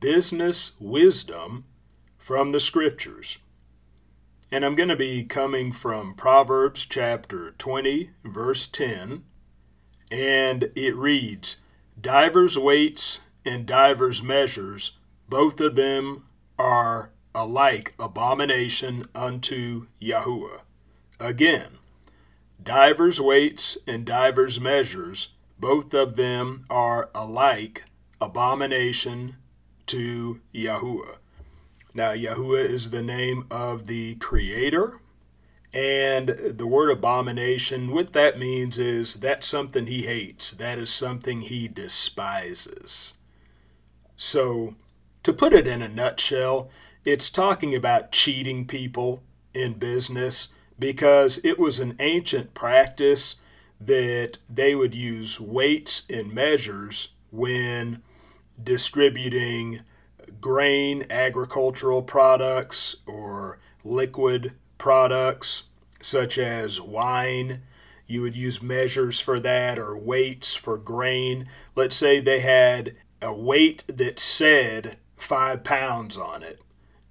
business wisdom from the scriptures. And I'm going to be coming from Proverbs chapter 20, verse 10. And it reads Divers weights and divers measures, both of them are alike abomination unto Yahuwah. Again, divers weights and divers measures, both of them are alike abomination to Yahuwah. Now, Yahuwah is the name of the Creator, and the word abomination, what that means is that's something he hates, that is something he despises. So, to put it in a nutshell, it's talking about cheating people in business because it was an ancient practice that they would use weights and measures when distributing grain agricultural products or liquid products such as wine. You would use measures for that or weights for grain. Let's say they had a weight that said five pounds on it.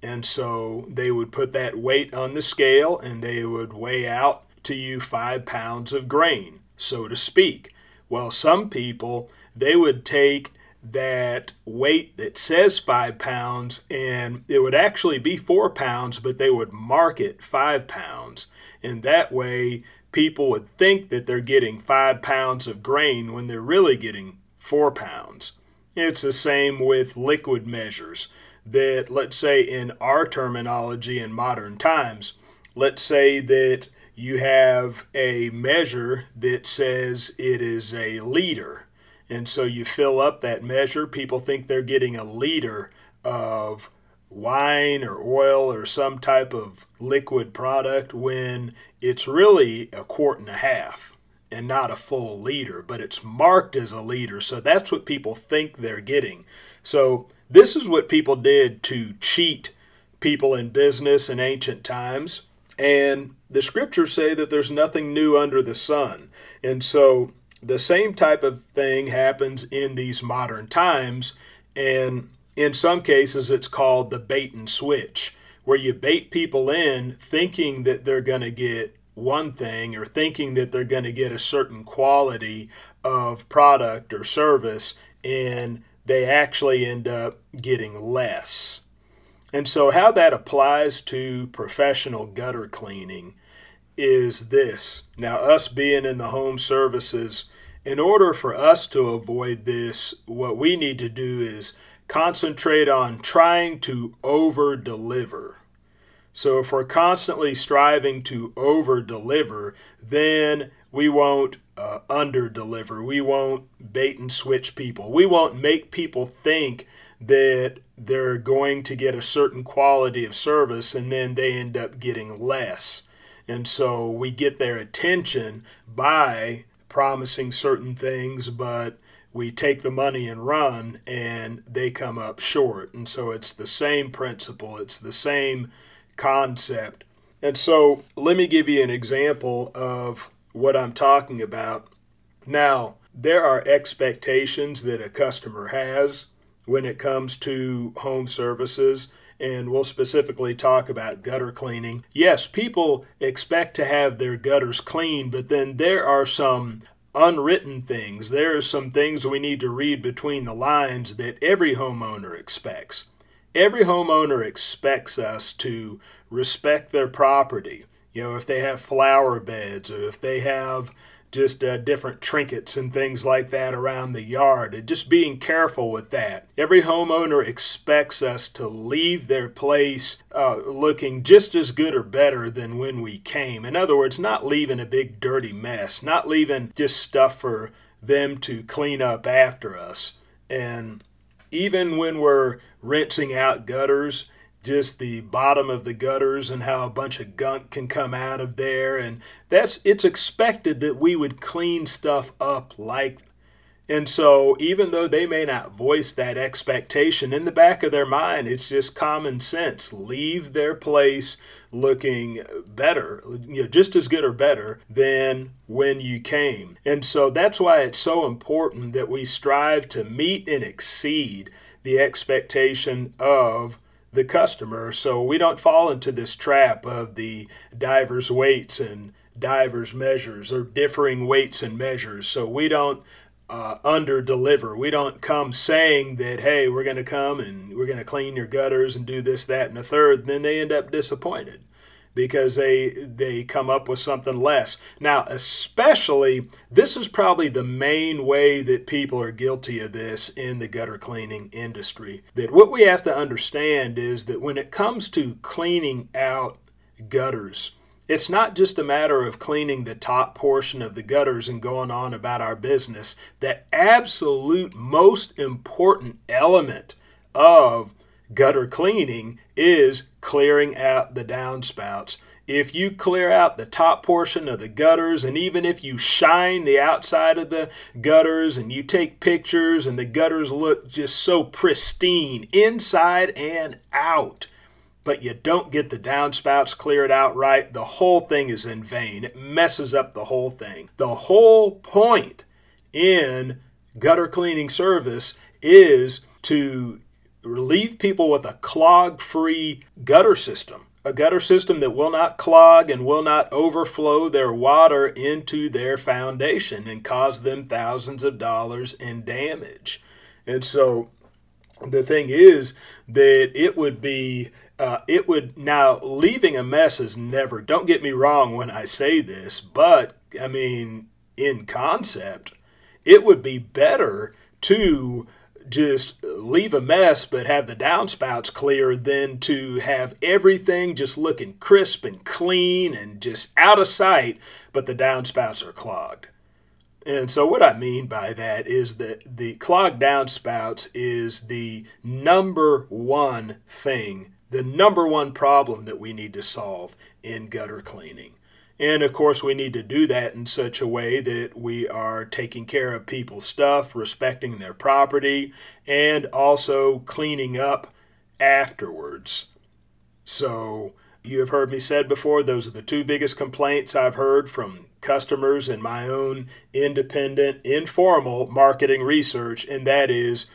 And so they would put that weight on the scale and they would weigh out to you five pounds of grain, so to speak. Well, some people, they would take that weight that says five pounds and it would actually be four pounds, but they would mark it five pounds. And that way, people would think that they're getting five pounds of grain when they're really getting four pounds. It's the same with liquid measures. That, let's say, in our terminology in modern times, let's say that you have a measure that says it is a liter and so you fill up that measure. People think they're getting a liter of wine or oil or some type of liquid product when it's really a quart and a half and not a full liter, but it's marked as a liter. So that's what people think they're getting. So this is what people did to cheat people in business in ancient times. And the scriptures say that there's nothing new under the sun. And so the same type of thing happens in these modern times, and in some cases, it's called the bait and switch, where you bait people in thinking that they're going to get one thing or thinking that they're going to get a certain quality of product or service, and they actually end up getting less. And so, how that applies to professional gutter cleaning is this. Now, us being in the home services, in order for us to avoid this, what we need to do is concentrate on trying to over deliver. So, if we're constantly striving to over deliver, then we won't uh, under deliver. We won't bait and switch people. We won't make people think that they're going to get a certain quality of service and then they end up getting less. And so we get their attention by promising certain things, but we take the money and run and they come up short. And so it's the same principle, it's the same concept. And so let me give you an example of what I'm talking about. Now, there are expectations that a customer has when it comes to home services and we'll specifically talk about gutter cleaning. Yes, people expect to have their gutters clean, but then there are some unwritten things. There are some things we need to read between the lines that every homeowner expects. Every homeowner expects us to respect their property. You know, if they have flower beds or if they have just uh, different trinkets and things like that around the yard and just being careful with that. Every homeowner expects us to leave their place uh, looking just as good or better than when we came. In other words, not leaving a big dirty mess, not leaving just stuff for them to clean up after us. And even when we're rinsing out gutters, just the bottom of the gutters and how a bunch of gunk can come out of there. And that's it's expected that we would clean stuff up like and so even though they may not voice that expectation in the back of their mind it's just common sense. Leave their place looking better you know just as good or better than when you came. And so that's why it's so important that we strive to meet and exceed the expectation of the customer. So we don't fall into this trap of the diver's weights and diver's measures. Or differing weights and measures. So we don't uh, under deliver we don't come saying that hey we're going to come and we're going to clean your gutters and do this that and the third and then they end up disappointed because they they come up with something less. Now, especially this is probably the main way that people are guilty of this in the gutter cleaning industry. That what we have to understand is that when it comes to cleaning out gutters, it's not just a matter of cleaning the top portion of the gutters and going on about our business. The absolute most important element of gutter cleaning is clearing out the downspouts. If you clear out the top portion of the gutters, and even if you shine the outside of the gutters and you take pictures and the gutters look just so pristine inside and out, but you don't get the downspouts cleared out right, the whole thing is in vain. It messes up the whole thing. The whole point in gutter cleaning service is to relieve people with a clog free gutter system. A gutter system that will not clog and will not overflow their water into their foundation and cause them thousands of dollars in damage. And so the thing is that it would be uh, it would now leaving a mess is never don't get me wrong when i say this but i mean in concept it would be better to just leave a mess but have the downspouts clear than to have everything just looking crisp and clean and just out of sight, but the downspouts are clogged. And so, what I mean by that is that the clogged downspouts is the number one thing, the number one problem that we need to solve in gutter cleaning. And of course, we need to do that in such a way that we are taking care of people's stuff, respecting their property, and also cleaning up afterwards. So, you have heard me said before, those are the two biggest complaints I've heard from customers in my own independent, informal marketing research, and that is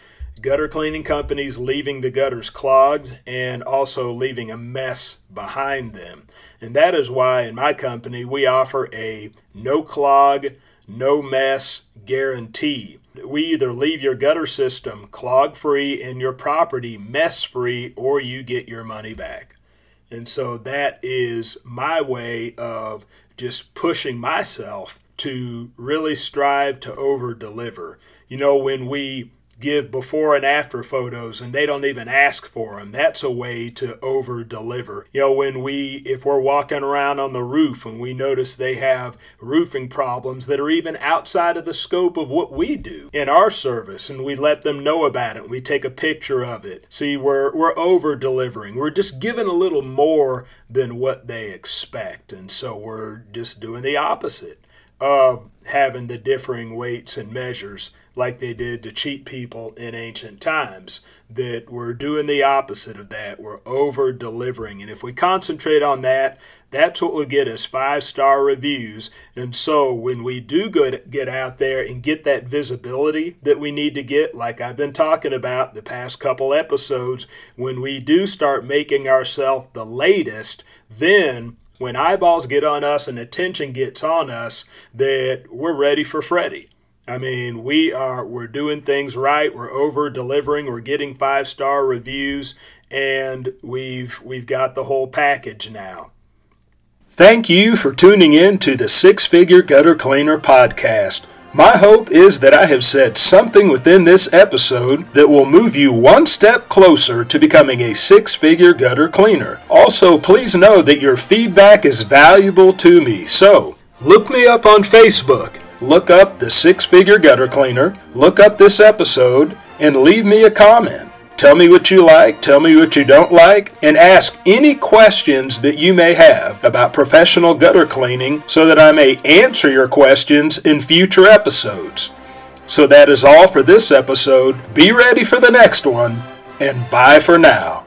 gutter cleaning companies leaving the gutters clogged and also leaving a mess behind them. And that is why in my company we offer a no clog, no mess guarantee. We either leave your gutter system clog free and your property mess free, or you get your money back. And so that is my way of just pushing myself to really strive to over deliver. You know, when we give before and after photos and they don't even ask for them. That's a way to over deliver. You know, when we, if we're walking around on the roof and we notice they have roofing problems that are even outside of the scope of what we do in our service and we let them know about it, we take a picture of it. See, we're, we're over delivering. We're just giving a little more than what they expect. And so we're just doing the opposite of having the differing weights and measures like they did to cheat people in ancient times. That we're doing the opposite of that. We're over delivering. And if we concentrate on that, that's what will get us five star reviews. And so when we do good, get out there and get that visibility that we need to get, like I've been talking about the past couple episodes, when we do start making ourselves the latest, then when eyeballs get on us and attention gets on us, that we're ready for Freddy. I mean, we are we're doing things right. We're over delivering. We're getting five star reviews, and we've we've got the whole package now. Thank you for tuning in to the Six Figure Gutter Cleaner podcast. My hope is that I have said something within this episode that will move you one step closer to becoming a six figure gutter cleaner. Also, please know that your feedback is valuable to me. So, look me up on Facebook, look up the Six Figure Gutter Cleaner, look up this episode, and leave me a comment. Tell me what you like, tell me what you don't like, and ask any questions that you may have about professional gutter cleaning so that I may answer your questions in future episodes. So that is all for this episode. Be ready for the next one, and bye for now.